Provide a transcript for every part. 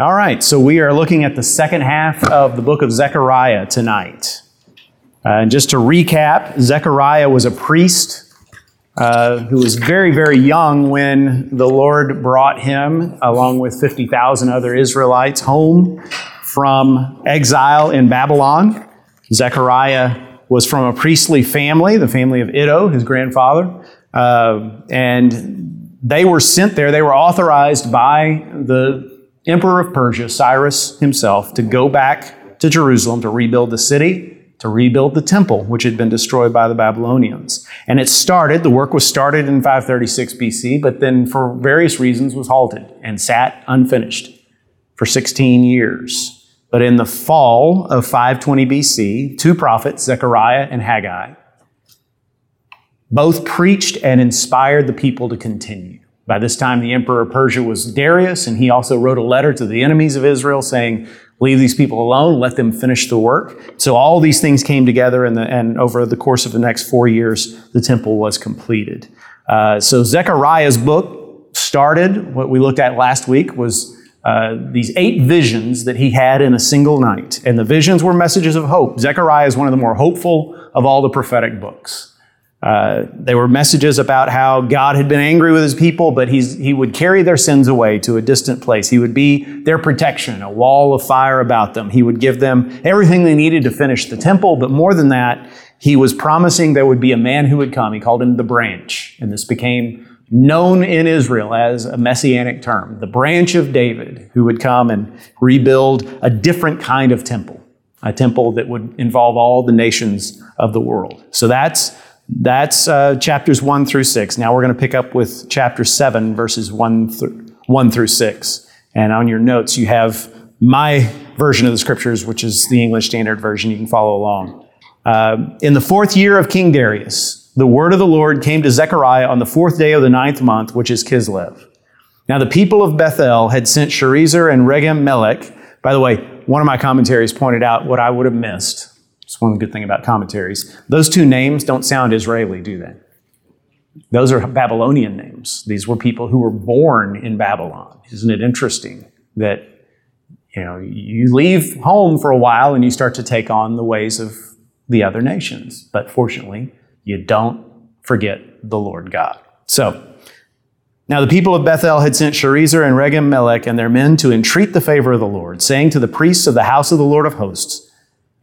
All right, so we are looking at the second half of the book of Zechariah tonight. Uh, and just to recap, Zechariah was a priest uh, who was very, very young when the Lord brought him, along with 50,000 other Israelites, home from exile in Babylon. Zechariah was from a priestly family, the family of Iddo, his grandfather. Uh, and they were sent there, they were authorized by the emperor of Persia, Cyrus himself, to go back to Jerusalem to rebuild the city, to rebuild the temple, which had been destroyed by the Babylonians. And it started, the work was started in 536 BC, but then for various reasons was halted and sat unfinished for 16 years. But in the fall of 520 BC, two prophets, Zechariah and Haggai, both preached and inspired the people to continue. By this time, the emperor of Persia was Darius, and he also wrote a letter to the enemies of Israel saying, Leave these people alone, let them finish the work. So all these things came together, and, the, and over the course of the next four years, the temple was completed. Uh, so Zechariah's book started, what we looked at last week was uh, these eight visions that he had in a single night. And the visions were messages of hope. Zechariah is one of the more hopeful of all the prophetic books. Uh, they were messages about how God had been angry with his people, but he would carry their sins away to a distant place. He would be their protection, a wall of fire about them. He would give them everything they needed to finish the temple, but more than that, he was promising there would be a man who would come. He called him the branch, and this became known in Israel as a messianic term the branch of David, who would come and rebuild a different kind of temple, a temple that would involve all the nations of the world. So that's that's uh, chapters 1 through 6. Now we're going to pick up with chapter 7, verses 1, th- 1 through 6. And on your notes, you have my version of the scriptures, which is the English Standard Version. You can follow along. Uh, in the fourth year of King Darius, the word of the Lord came to Zechariah on the fourth day of the ninth month, which is Kislev. Now the people of Bethel had sent Sharezer and Regem Melech. By the way, one of my commentaries pointed out what I would have missed it's one good thing about commentaries. Those two names don't sound Israeli, do they? Those are Babylonian names. These were people who were born in Babylon. Isn't it interesting that you know you leave home for a while and you start to take on the ways of the other nations? But fortunately, you don't forget the Lord God. So now the people of Bethel had sent Sharezer and Regem Melech and their men to entreat the favor of the Lord, saying to the priests of the house of the Lord of hosts,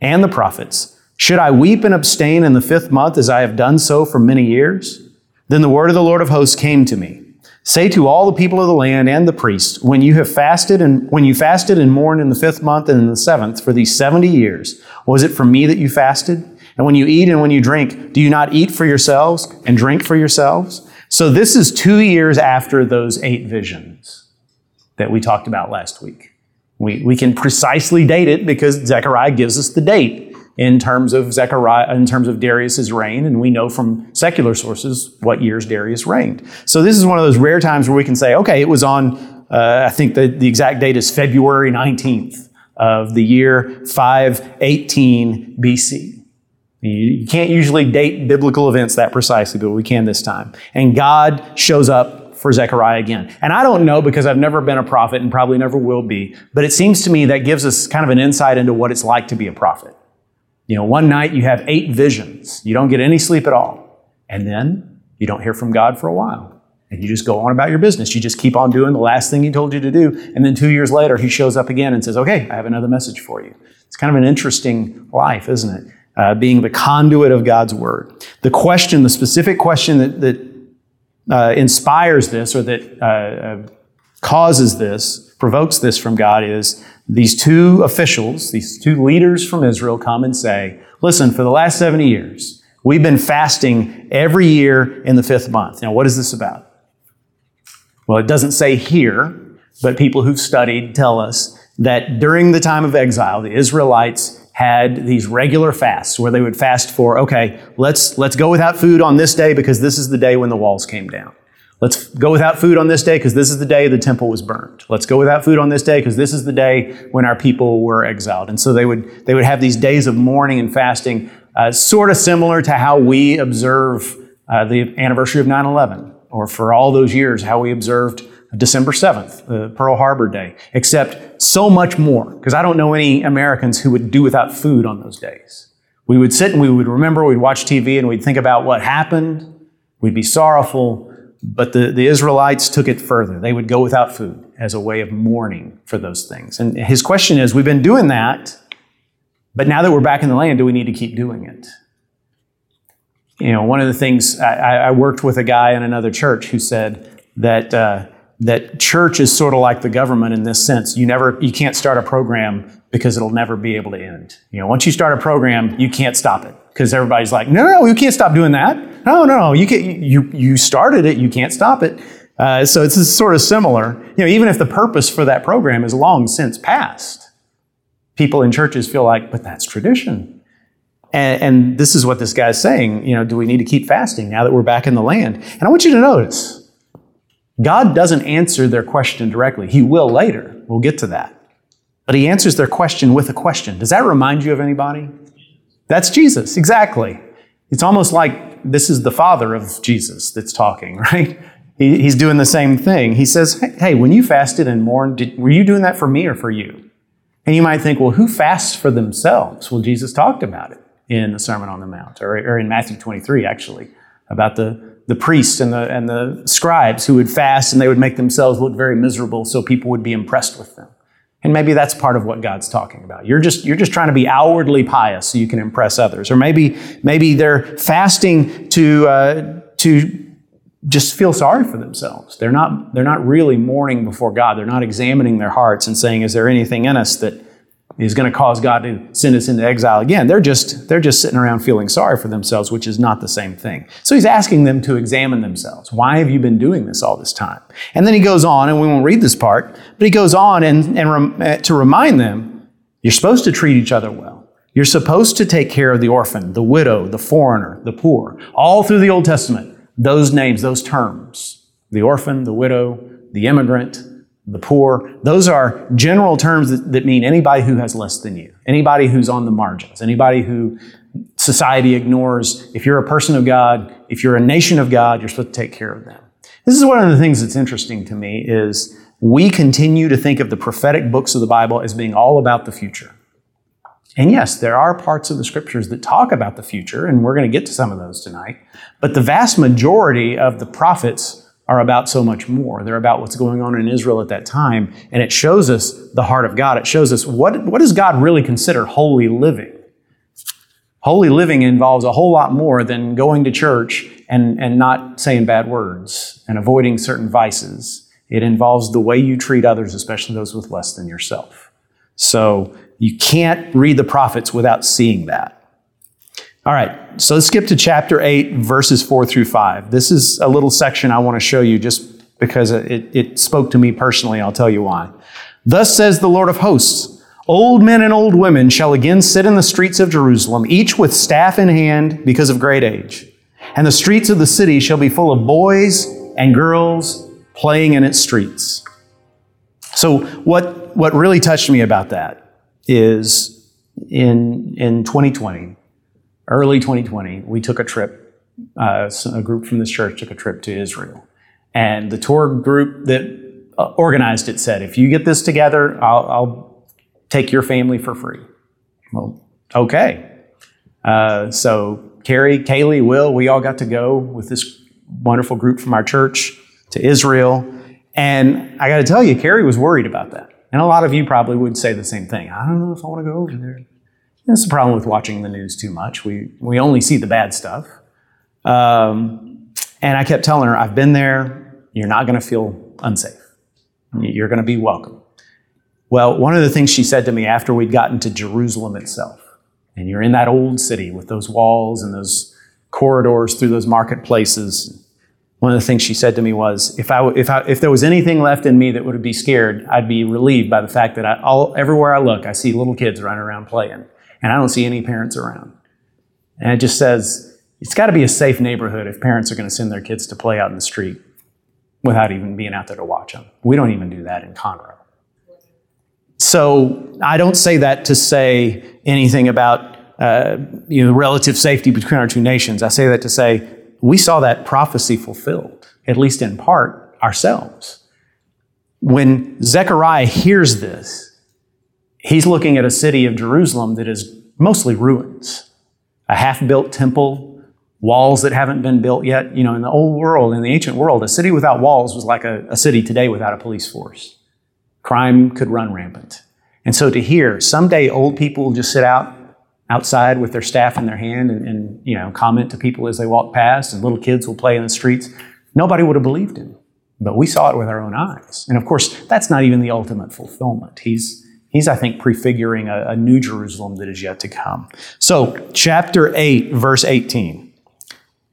and the prophets, Should I weep and abstain in the fifth month as I have done so for many years? Then the word of the Lord of hosts came to me. Say to all the people of the land and the priests, when you have fasted and when you fasted and mourned in the fifth month and in the seventh for these seventy years, was it for me that you fasted? And when you eat and when you drink, do you not eat for yourselves and drink for yourselves? So this is two years after those eight visions that we talked about last week. We, we can precisely date it because Zechariah gives us the date in terms of Zechariah, in terms of Darius's reign, and we know from secular sources what years Darius reigned. So this is one of those rare times where we can say, okay, it was on, uh, I think the, the exact date is February 19th of the year 518 BC. You can't usually date biblical events that precisely, but we can this time. And God shows up for Zechariah again. And I don't know because I've never been a prophet and probably never will be, but it seems to me that gives us kind of an insight into what it's like to be a prophet. You know, one night you have eight visions, you don't get any sleep at all, and then you don't hear from God for a while. And you just go on about your business. You just keep on doing the last thing he told you to do. And then two years later, he shows up again and says, Okay, I have another message for you. It's kind of an interesting life, isn't it? Uh, being the conduit of God's word. The question, the specific question that, that uh, inspires this or that uh, uh, causes this, provokes this from God is these two officials, these two leaders from Israel come and say, listen, for the last 70 years, we've been fasting every year in the fifth month. Now, what is this about? Well, it doesn't say here, but people who've studied tell us that during the time of exile, the Israelites had these regular fasts where they would fast for, okay, let's, let's go without food on this day because this is the day when the walls came down. Let's go without food on this day because this is the day the temple was burned. Let's go without food on this day because this is the day when our people were exiled. And so they would, they would have these days of mourning and fasting, uh, sort of similar to how we observe uh, the anniversary of 9 11, or for all those years, how we observed December 7th, uh, Pearl Harbor Day, except so much more, because I don't know any Americans who would do without food on those days. We would sit and we would remember, we'd watch TV and we'd think about what happened, we'd be sorrowful, but the, the Israelites took it further. They would go without food as a way of mourning for those things. And his question is we've been doing that, but now that we're back in the land, do we need to keep doing it? You know, one of the things I, I worked with a guy in another church who said that uh, that church is sort of like the government in this sense. You never, you can't start a program because it'll never be able to end. You know, once you start a program, you can't stop it because everybody's like, no, no, you can't stop doing that. No, no, no, you can you you started it, you can't stop it. Uh, so it's sort of similar. You know, even if the purpose for that program is long since past, people in churches feel like, but that's tradition. And, and this is what this guy's saying. You know, do we need to keep fasting now that we're back in the land? And I want you to notice God doesn't answer their question directly. He will later. We'll get to that. But he answers their question with a question. Does that remind you of anybody? That's Jesus, exactly. It's almost like this is the father of Jesus that's talking, right? He, he's doing the same thing. He says, Hey, when you fasted and mourned, did, were you doing that for me or for you? And you might think, Well, who fasts for themselves? Well, Jesus talked about it in the Sermon on the Mount, or, or in Matthew 23, actually, about the the priests and the, and the scribes who would fast and they would make themselves look very miserable so people would be impressed with them. And maybe that's part of what God's talking about. You're just, you're just trying to be outwardly pious so you can impress others. Or maybe, maybe they're fasting to, uh, to just feel sorry for themselves. They're not, they're not really mourning before God. They're not examining their hearts and saying, is there anything in us that is going to cause God to send us into exile again. They're just, they're just sitting around feeling sorry for themselves, which is not the same thing. So he's asking them to examine themselves. Why have you been doing this all this time? And then he goes on, and we won't read this part, but he goes on and, and rem, uh, to remind them, you're supposed to treat each other well. You're supposed to take care of the orphan, the widow, the foreigner, the poor. All through the Old Testament, those names, those terms, the orphan, the widow, the immigrant, the poor. Those are general terms that, that, mean anybody who has less than you, anybody who's on the margins, anybody who society ignores. If you're a person of God, if you're a nation of God, you're supposed to take care of them. This is one of the things that's interesting to me is we continue to think of the prophetic books of the Bible as being all about the future. And yes, there are parts of the scriptures that talk about the future, and we're going to get to some of those tonight. But the vast majority of the prophets are about so much more. They're about what's going on in Israel at that time. And it shows us the heart of God. It shows us what, what does God really consider holy living? Holy living involves a whole lot more than going to church and, and not saying bad words and avoiding certain vices. It involves the way you treat others, especially those with less than yourself. So you can't read the prophets without seeing that. All right, so let's skip to chapter 8, verses 4 through 5. This is a little section I want to show you just because it, it spoke to me personally. I'll tell you why. Thus says the Lord of hosts Old men and old women shall again sit in the streets of Jerusalem, each with staff in hand because of great age. And the streets of the city shall be full of boys and girls playing in its streets. So, what, what really touched me about that is in, in 2020, early 2020, we took a trip. Uh, a group from this church took a trip to Israel, and the tour group that uh, organized it said, "If you get this together, I'll, I'll take your family for free." Well, okay. Uh, so Carrie, Kaylee, Will, we all got to go with this wonderful group from our church to Israel. And I got to tell you, Carrie was worried about that. And a lot of you probably would say the same thing. I don't know if I want to go over there. That's the problem with watching the news too much. We, we only see the bad stuff. Um, and I kept telling her, I've been there. You're not going to feel unsafe. You're going to be welcome. Well, one of the things she said to me after we'd gotten to Jerusalem itself, and you're in that old city with those walls and those corridors through those marketplaces, one of the things she said to me was, if, I, if, I, if there was anything left in me that would be scared, I'd be relieved by the fact that I, all, everywhere I look, I see little kids running around playing and I don't see any parents around. And it just says it's got to be a safe neighborhood if parents are going to send their kids to play out in the street without even being out there to watch them. We don't even do that in Conroe. So I don't say that to say anything about uh, you know relative safety between our two nations. I say that to say we saw that prophecy fulfilled, at least in part, ourselves. when Zechariah hears this, he's looking at a city of Jerusalem that is mostly ruins, a half built temple, walls that haven't been built yet. You know, in the old world, in the ancient world, a city without walls was like a, a city today without a police force. Crime could run rampant. And so to hear someday old people will just sit out outside with their staff in their hand and, and, you know comment to people as they walk past, and little kids will play in the streets. Nobody would have believed him, but we saw it with our own eyes. And of course, that's not even the ultimate fulfillment. He's He's, I think, prefiguring a, a new Jerusalem that is yet to come. So, chapter 8, verse 18.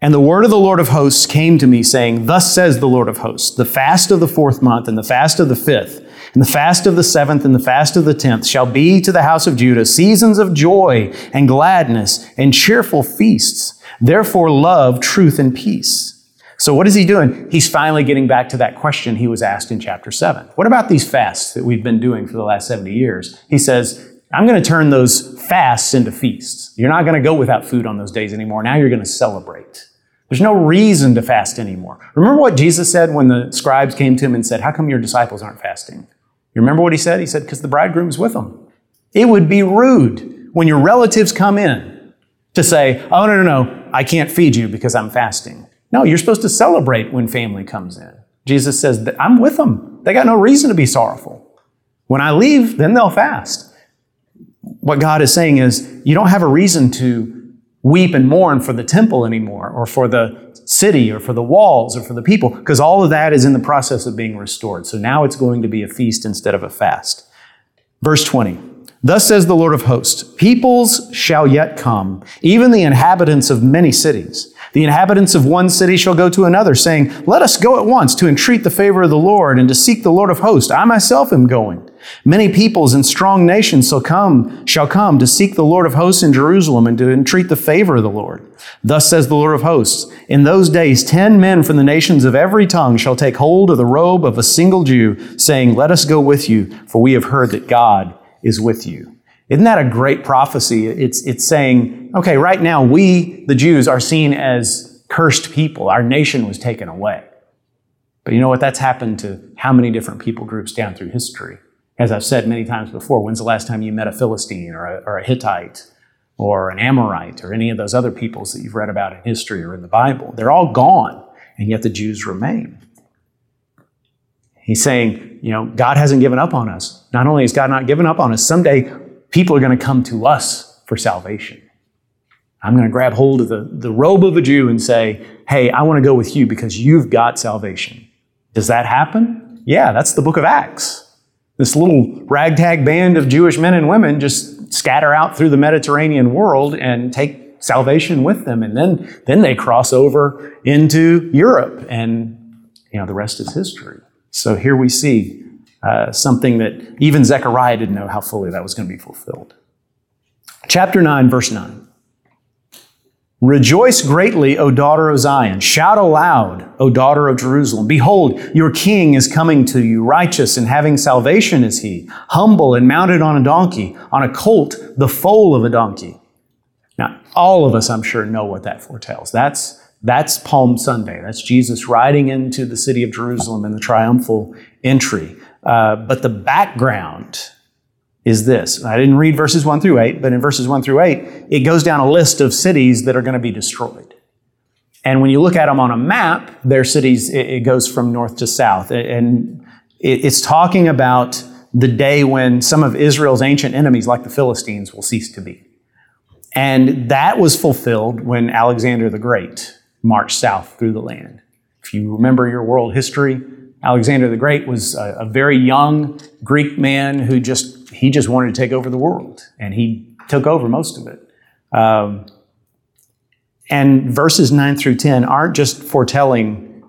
And the word of the Lord of hosts came to me, saying, Thus says the Lord of hosts, the fast of the fourth month and the fast of the fifth and the fast of the seventh and the fast of the tenth shall be to the house of Judah seasons of joy and gladness and cheerful feasts. Therefore love truth and peace. So what is he doing? He's finally getting back to that question he was asked in chapter 7. What about these fasts that we've been doing for the last 70 years? He says, I'm going to turn those fasts into feasts. You're not going to go without food on those days anymore. Now you're going to celebrate. There's no reason to fast anymore. Remember what Jesus said when the scribes came to him and said, How come your disciples aren't fasting? You remember what he said? He said, because the bridegroom's with them. It would be rude when your relatives come in to say, oh, no, no, no, I can't feed you because I'm fasting. No, you're supposed to celebrate when family comes in. Jesus says, that I'm with them. They got no reason to be sorrowful. When I leave, then they'll fast. What God is saying is, you don't have a reason to weep and mourn for the temple anymore, or for the city or for the walls or for the people, because all of that is in the process of being restored. So now it's going to be a feast instead of a fast. Verse 20. Thus says the Lord of hosts, peoples shall yet come, even the inhabitants of many cities. The inhabitants of one city shall go to another, saying, Let us go at once to entreat the favor of the Lord and to seek the Lord of hosts. I myself am going. Many peoples and strong nations shall come, shall come to seek the Lord of hosts in Jerusalem and to entreat the favor of the Lord. Thus says the Lord of hosts, In those days ten men from the nations of every tongue shall take hold of the robe of a single Jew, saying, Let us go with you, for we have heard that God is with you. Isn't that a great prophecy? It's, it's saying, okay, right now we, the Jews, are seen as cursed people. Our nation was taken away. But you know what? That's happened to how many different people groups down through history. As I've said many times before, when's the last time you met a Philistine or a, or a Hittite or an Amorite or any of those other peoples that you've read about in history or in the Bible? They're all gone, and yet the Jews remain. He's saying, you know, God hasn't given up on us. Not only has God not given up on us, someday people are going to come to us for salvation. I'm going to grab hold of the, the robe of a Jew and say, hey, I want to go with you because you've got salvation. Does that happen? Yeah, that's the book of Acts. This little ragtag band of Jewish men and women just scatter out through the Mediterranean world and take salvation with them. And then, then they cross over into Europe and, you know, the rest is history. So here we see uh, something that even Zechariah didn't know how fully that was going to be fulfilled. Chapter 9, verse 9. Rejoice greatly, O daughter of Zion. Shout aloud, O daughter of Jerusalem. Behold, your king is coming to you. Righteous and having salvation is he. Humble and mounted on a donkey, on a colt, the foal of a donkey. Now, all of us, I'm sure, know what that foretells. That's, that's Palm Sunday. That's Jesus riding into the city of Jerusalem in the triumphal entry. Uh, but the background is this. I didn't read verses 1 through 8, but in verses 1 through 8, it goes down a list of cities that are going to be destroyed. And when you look at them on a map, their cities, it, goes from north to south. And it, it's talking about the day when some of Israel's ancient enemies, like the Philistines, will cease to be. And that was fulfilled when Alexander the Great marched south through the land. If you remember your world history, Alexander the Great was a, a, very young Greek man who just he just wanted to take over the world, and he took over most of it. Um, and verses nine through ten aren't just foretelling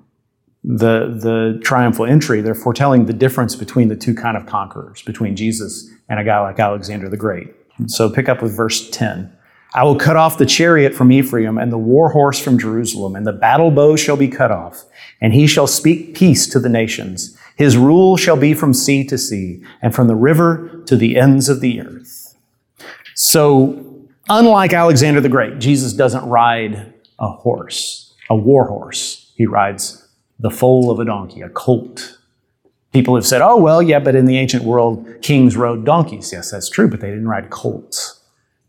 the the triumphal entry; they're foretelling the difference between the two kind of conquerors, between Jesus and a guy like Alexander the Great. So pick up with verse ten. I will cut off the chariot from Ephraim and the war horse from Jerusalem, and the battle bow shall be cut off, and he shall speak peace to the nations. His rule shall be from sea to sea, and from the river to the ends of the earth. So, unlike Alexander the Great, Jesus doesn't ride a horse, a war horse. He rides the foal of a donkey, a colt. People have said, oh, well, yeah, but in the ancient world, kings rode donkeys. Yes, that's true, but they didn't ride colts.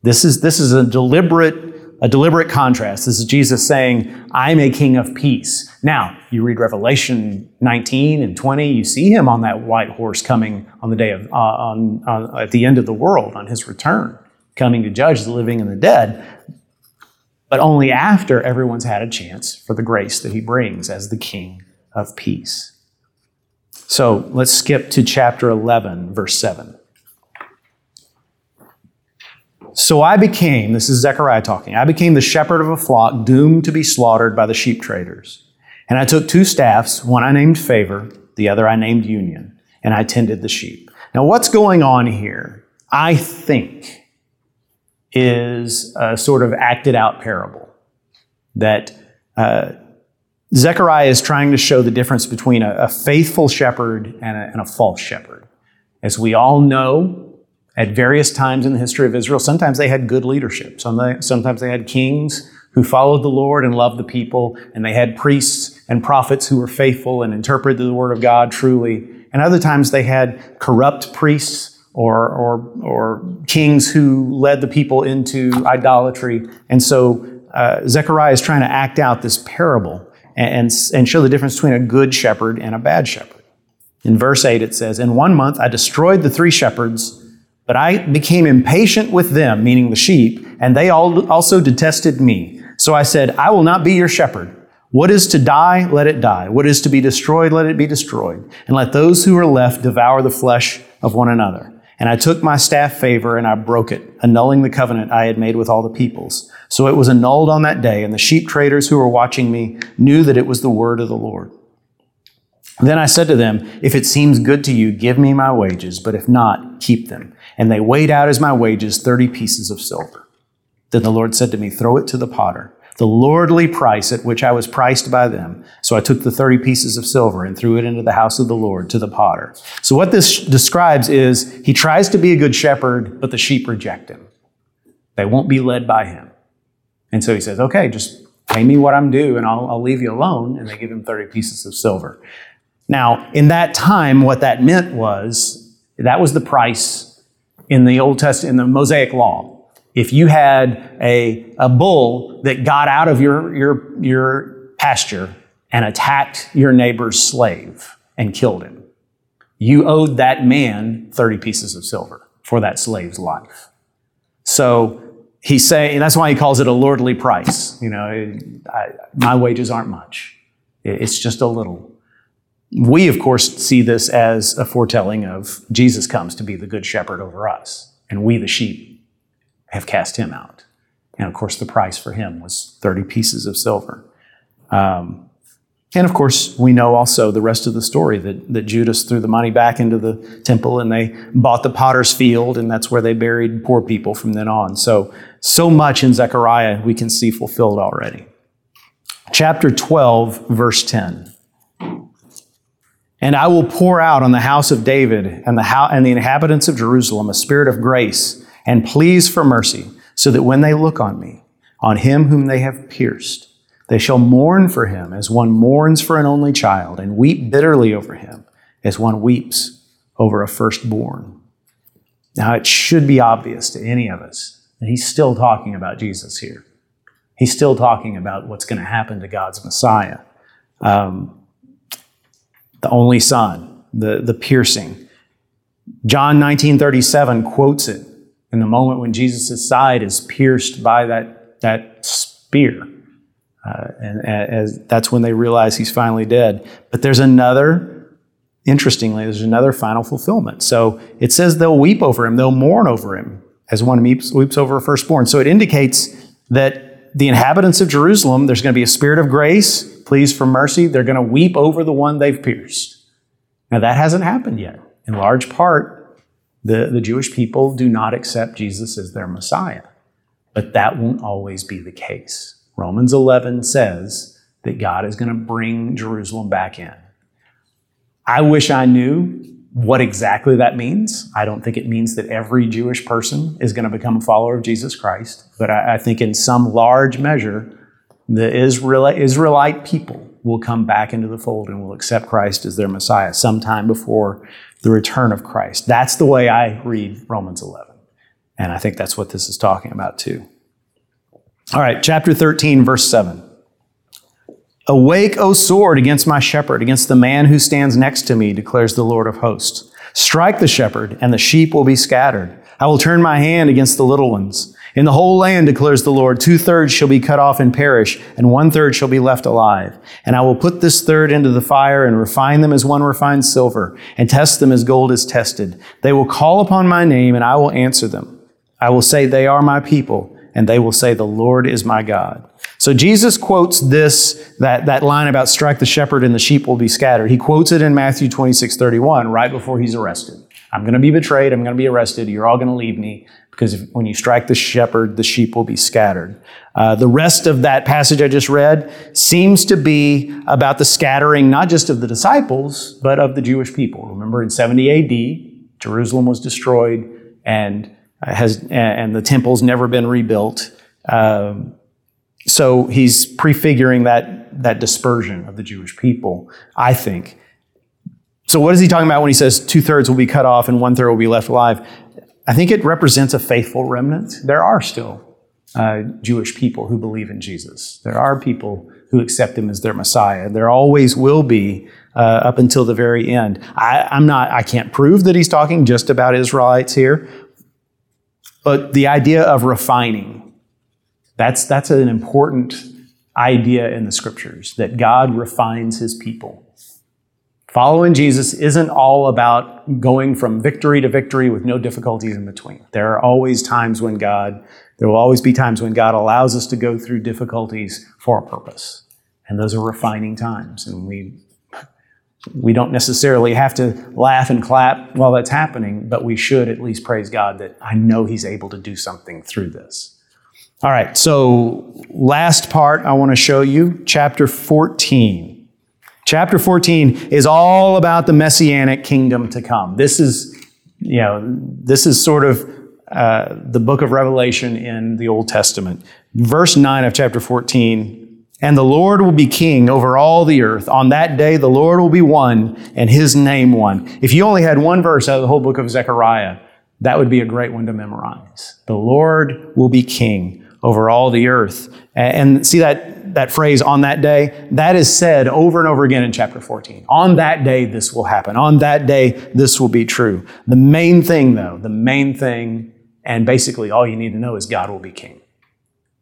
This is, this is a deliberate a deliberate contrast. This is Jesus saying, I'm a king of peace. Now, you read Revelation 19 and 20, you see him on that white horse coming on the day of, uh, on, on, at the end of the world, on his return, coming to judge the living and the dead, but only after everyone's had a chance for the grace that he brings as the king of peace. So let's skip to chapter 11, verse 7. So I became, this is Zechariah talking, I became the shepherd of a flock doomed to be slaughtered by the sheep traders. And I took two staffs, one I named Favor, the other I named Union, and I tended the sheep. Now, what's going on here, I think, is a sort of acted out parable that uh, Zechariah is trying to show the difference between a, a faithful shepherd and a, and a false shepherd. As we all know, at various times in the history of Israel. Sometimes they had good leadership. Sometimes they had kings who followed the Lord and loved the people, and they had priests and prophets who were faithful and interpreted the word of God truly. And other times they had corrupt priests or, or, or kings who led the people into idolatry. And so uh, Zechariah is trying to act out this parable and, and show the difference between a good shepherd and a bad shepherd. In verse 8 it says, In one month I destroyed the three shepherds but I became impatient with them, meaning the sheep, and they also detested me. So I said, I will not be your shepherd. What is to die, let it die. What is to be destroyed, let it be destroyed. And let those who are left devour the flesh of one another. And I took my staff favor and I broke it, annulling the covenant I had made with all the peoples. So it was annulled on that day, and the sheep traders who were watching me knew that it was the word of the Lord. Then I said to them, If it seems good to you, give me my wages, but if not, keep them. And they weighed out as my wages 30 pieces of silver. Then the Lord said to me, Throw it to the potter, the lordly price at which I was priced by them. So I took the 30 pieces of silver and threw it into the house of the Lord to the potter. So what this describes is he tries to be a good shepherd, but the sheep reject him. They won't be led by him. And so he says, Okay, just pay me what I'm due and I'll, I'll leave you alone. And they give him 30 pieces of silver. Now, in that time, what that meant was that was the price in the Old Testament, in the Mosaic Law. If you had a, a bull that got out of your, your, your pasture and attacked your neighbor's slave and killed him, you owed that man 30 pieces of silver for that slave's life. So he's saying, that's why he calls it a lordly price. You know, I, my wages aren't much. It's just a little. We, of course, see this as a foretelling of Jesus comes to be the good shepherd over us, and we, the sheep, have cast him out. And of course, the price for him was 30 pieces of silver. Um, and of course, we know also the rest of the story that, that Judas threw the money back into the temple and they bought the potter's field, and that's where they buried poor people from then on. So, so much in Zechariah we can see fulfilled already. Chapter 12, verse 10. And I will pour out on the house of David and the, and the inhabitants of Jerusalem a spirit of grace and pleas for mercy, so that when they look on me, on him whom they have pierced, they shall mourn for him as one mourns for an only child, and weep bitterly over him as one weeps over a firstborn. Now, it should be obvious to any of us that he's still talking about Jesus here. He's still talking about what's going to happen to God's Messiah. Um, the only son, the, the piercing. John 1937 quotes it in the moment when Jesus' side is pierced by that, that spear. Uh, and as, that's when they realize he's finally dead. But there's another, interestingly, there's another final fulfillment. So it says they'll weep over him, they'll mourn over him as one weeps, weeps over a firstborn. So it indicates that the inhabitants of Jerusalem, there's going to be a spirit of grace, pleas for mercy, they're going to weep over the one they've pierced. Now, that hasn't happened yet. In large part, the, the Jewish people do not accept Jesus as their Messiah. But that won't always be the case. Romans 11 says that God is going to bring Jerusalem back in. I wish I knew what exactly that means. I don't think it means that every Jewish person is going to become a follower of Jesus Christ, but I, I think in some large measure, the Israelite, people will come back into the fold and will accept Christ as their Messiah sometime before the return of Christ. That's the way I read Romans 11. And I think that's what this is talking about too. All right, chapter 13, verse 7. Awake, O sword, against my shepherd, against the man who stands next to me, declares the Lord of hosts. Strike the shepherd, and the sheep will be scattered. I will turn my hand against the little ones. In the whole land, declares the Lord, two thirds shall be cut off and perish, and one third shall be left alive. And I will put this third into the fire and refine them as one refines silver, and test them as gold is tested. They will call upon my name, and I will answer them. I will say, They are my people, and they will say, The Lord is my God. So Jesus quotes this, that, that line about strike the shepherd and the sheep will be scattered. He quotes it in Matthew 26, 31, right before he's arrested. I'm going to be betrayed. I'm going to be arrested. You're all going to leave me because if, when you strike the shepherd, the sheep will be scattered. Uh, the rest of that passage I just read seems to be about the scattering, not just of the disciples, but of the Jewish people. Remember in 70 AD, Jerusalem was destroyed and has, and the temple's never been rebuilt. Um, so he's prefiguring that, that dispersion of the Jewish people, I think. So what is he talking about when he says two thirds will be cut off and one third will be left alive? I think it represents a faithful remnant. There are still uh, Jewish people who believe in Jesus. There are people who accept him as their Messiah. There always will be uh, up until the very end. I, I'm not. I can't prove that he's talking just about Israelites here, but the idea of refining that's, that's an important idea in the scriptures that God refines his people. Following Jesus isn't all about going from victory to victory with no difficulties in between. There are always times when God, there will always be times when God allows us to go through difficulties for a purpose. And those are refining times. And we, we don't necessarily have to laugh and clap while that's happening, but we should at least praise God that I know He's able to do something through this. All right, so last part I want to show you, chapter 14. Chapter 14 is all about the messianic kingdom to come. This is, you know, this is sort of uh, the book of Revelation in the Old Testament. Verse 9 of chapter 14 And the Lord will be king over all the earth. On that day, the Lord will be one and his name one. If you only had one verse out of the whole book of Zechariah, that would be a great one to memorize. The Lord will be king over all the earth. And see that, that phrase, on that day? That is said over and over again in chapter 14. On that day, this will happen. On that day, this will be true. The main thing, though, the main thing, and basically all you need to know is God will be king.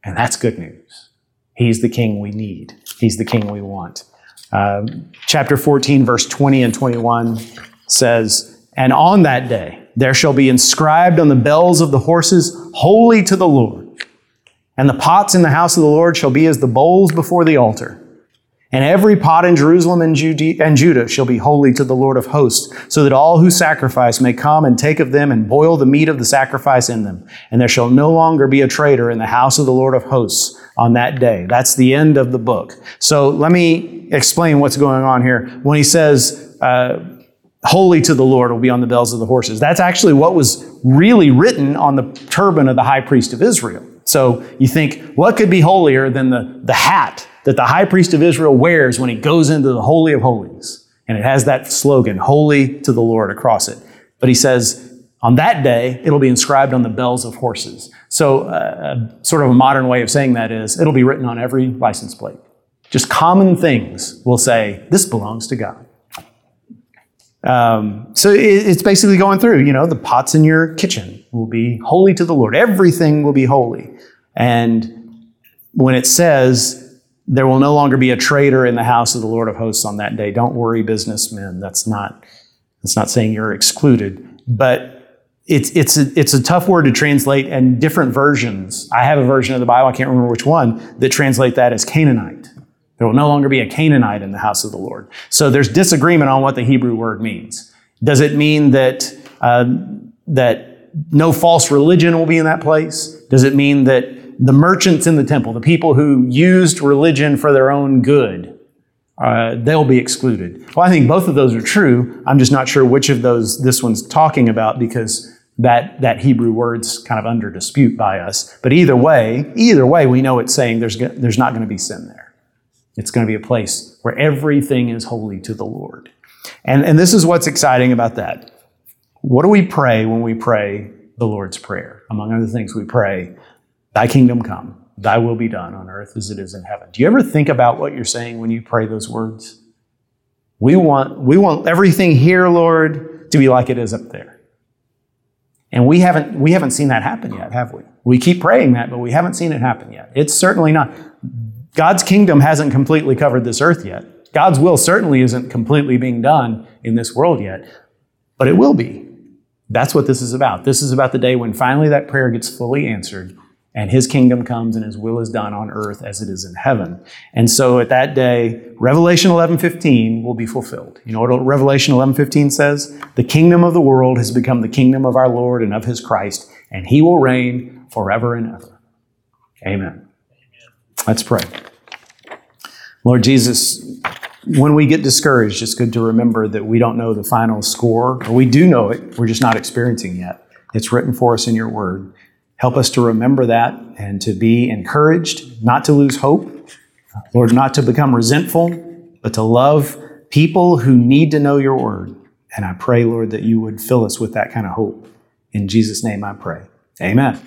And that's good news. He's the king we need, He's the king we want. Uh, chapter 14, verse 20 and 21 says, And on that day, there shall be inscribed on the bells of the horses, Holy to the Lord. And the pots in the house of the Lord shall be as the bowls before the altar. And every pot in Jerusalem and Judah shall be holy to the Lord of hosts, so that all who sacrifice may come and take of them and boil the meat of the sacrifice in them. And there shall no longer be a trader in the house of the Lord of hosts on that day. That's the end of the book. So let me explain what's going on here. When he says, uh, holy to the Lord will be on the bells of the horses, that's actually what was really written on the turban of the high priest of Israel. So you think, what could be holier than the, the hat that the high priest of Israel wears when he goes into the Holy of Holies? And it has that slogan, Holy to the Lord, across it. But he says, on that day, it'll be inscribed on the bells of horses. So, uh, sort of a modern way of saying that is, it'll be written on every license plate. Just common things will say, this belongs to God. Um, so it, it's basically going through, you know, the pots in your kitchen will be holy to the Lord. Everything will be holy. And when it says there will no longer be a trader in the house of the Lord of hosts on that day, don't worry, businessmen. That's not, that's not saying you're excluded. But it's, it's, a, it's a tough word to translate, and different versions. I have a version of the Bible, I can't remember which one, that translate that as Canaanite. There will no longer be a Canaanite in the house of the Lord. So there's disagreement on what the Hebrew word means. Does it mean that, uh, that no false religion will be in that place? Does it mean that the merchants in the temple, the people who used religion for their own good, uh, they'll be excluded? Well, I think both of those are true. I'm just not sure which of those this one's talking about because that, that Hebrew word's kind of under dispute by us. But either way, either way, we know it's saying there's, there's not going to be sin there. It's going to be a place where everything is holy to the Lord. And, and this is what's exciting about that. What do we pray when we pray the Lord's Prayer? Among other things, we pray, Thy kingdom come, Thy will be done on earth as it is in heaven. Do you ever think about what you're saying when you pray those words? We want, we want everything here, Lord, to be like it is up there. And we haven't, we haven't seen that happen yet, have we? We keep praying that, but we haven't seen it happen yet. It's certainly not. God's kingdom hasn't completely covered this earth yet. God's will certainly isn't completely being done in this world yet, but it will be. That's what this is about. This is about the day when finally that prayer gets fully answered and his kingdom comes and his will is done on earth as it is in heaven. And so at that day, Revelation 11:15 will be fulfilled. You know what Revelation 11:15 says? The kingdom of the world has become the kingdom of our Lord and of his Christ, and he will reign forever and ever. Amen. Let's pray. Lord Jesus, when we get discouraged, it's good to remember that we don't know the final score, or we do know it, we're just not experiencing yet. It's written for us in your word. Help us to remember that and to be encouraged, not to lose hope. Lord, not to become resentful, but to love people who need to know your word. And I pray, Lord, that you would fill us with that kind of hope. In Jesus' name I pray. Amen.